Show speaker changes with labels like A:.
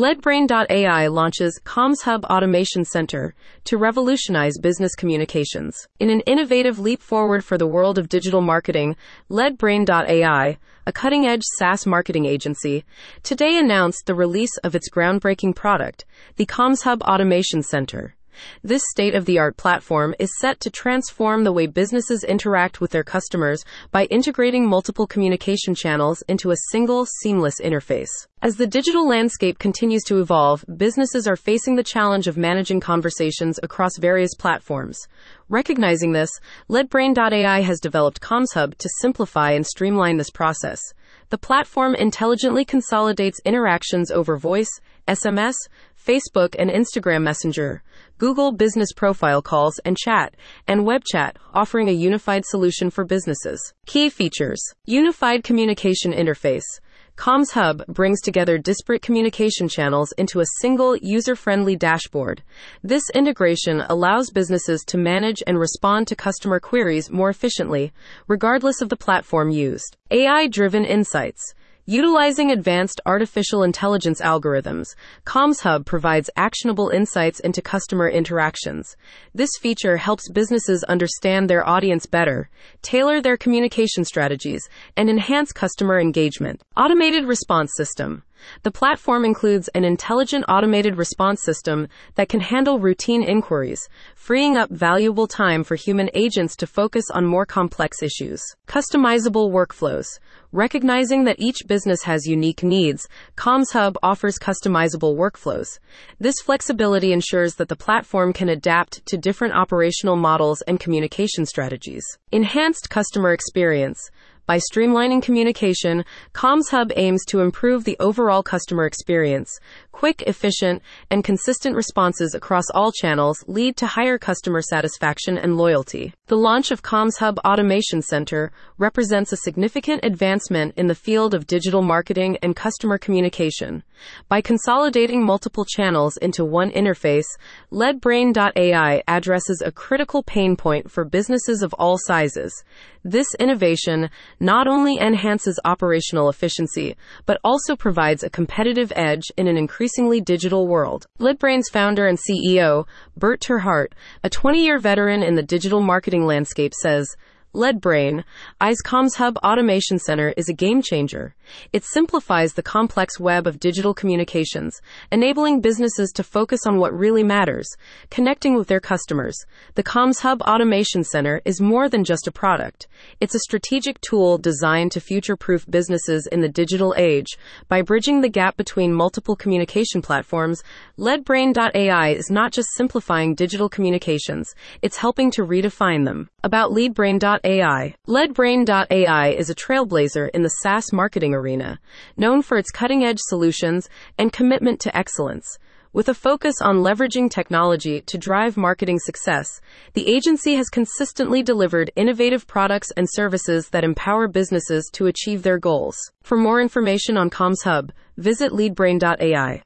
A: LeadBrain.ai launches Comms Hub Automation Center to revolutionize business communications. In an innovative leap forward for the world of digital marketing, LeadBrain.ai, a cutting edge SaaS marketing agency, today announced the release of its groundbreaking product, the Comms Hub Automation Center. This state of the art platform is set to transform the way businesses interact with their customers by integrating multiple communication channels into a single, seamless interface. As the digital landscape continues to evolve, businesses are facing the challenge of managing conversations across various platforms. Recognizing this, LeadBrain.ai has developed CommsHub to simplify and streamline this process. The platform intelligently consolidates interactions over voice, SMS, Facebook and Instagram Messenger, Google Business Profile calls and chat, and web chat, offering a unified solution for businesses. Key features Unified Communication Interface. Comms Hub brings together disparate communication channels into a single user friendly dashboard. This integration allows businesses to manage and respond to customer queries more efficiently, regardless of the platform used. AI driven insights. Utilizing advanced artificial intelligence algorithms, CommsHub provides actionable insights into customer interactions. This feature helps businesses understand their audience better, tailor their communication strategies, and enhance customer engagement. Automated Response System the platform includes an intelligent automated response system that can handle routine inquiries, freeing up valuable time for human agents to focus on more complex issues. Customizable workflows. Recognizing that each business has unique needs, CommsHub offers customizable workflows. This flexibility ensures that the platform can adapt to different operational models and communication strategies. Enhanced customer experience. By streamlining communication, CommsHub aims to improve the overall customer experience. Quick, efficient, and consistent responses across all channels lead to higher customer satisfaction and loyalty. The launch of CommsHub Automation Center represents a significant advancement in the field of digital marketing and customer communication. By consolidating multiple channels into one interface, LeadBrain.ai addresses a critical pain point for businesses of all sizes. This innovation not only enhances operational efficiency, but also provides a competitive edge in an increasingly digital world. LeadBrain's founder and CEO, Bert Terhart, a 20 year veteran in the digital marketing landscape, says, LeadBrain, is Comms Hub Automation Center is a game changer. It simplifies the complex web of digital communications, enabling businesses to focus on what really matters, connecting with their customers. The Comms Hub Automation Center is more than just a product. It's a strategic tool designed to future-proof businesses in the digital age. By bridging the gap between multiple communication platforms, LeadBrain.ai is not just simplifying digital communications, it's helping to redefine them. About LeadBrain.ai LeadBrain.ai. LeadBrain.ai is a trailblazer in the SaaS marketing arena, known for its cutting edge solutions and commitment to excellence. With a focus on leveraging technology to drive marketing success, the agency has consistently delivered innovative products and services that empower businesses to achieve their goals. For more information on Comms Hub, visit leadbrain.ai.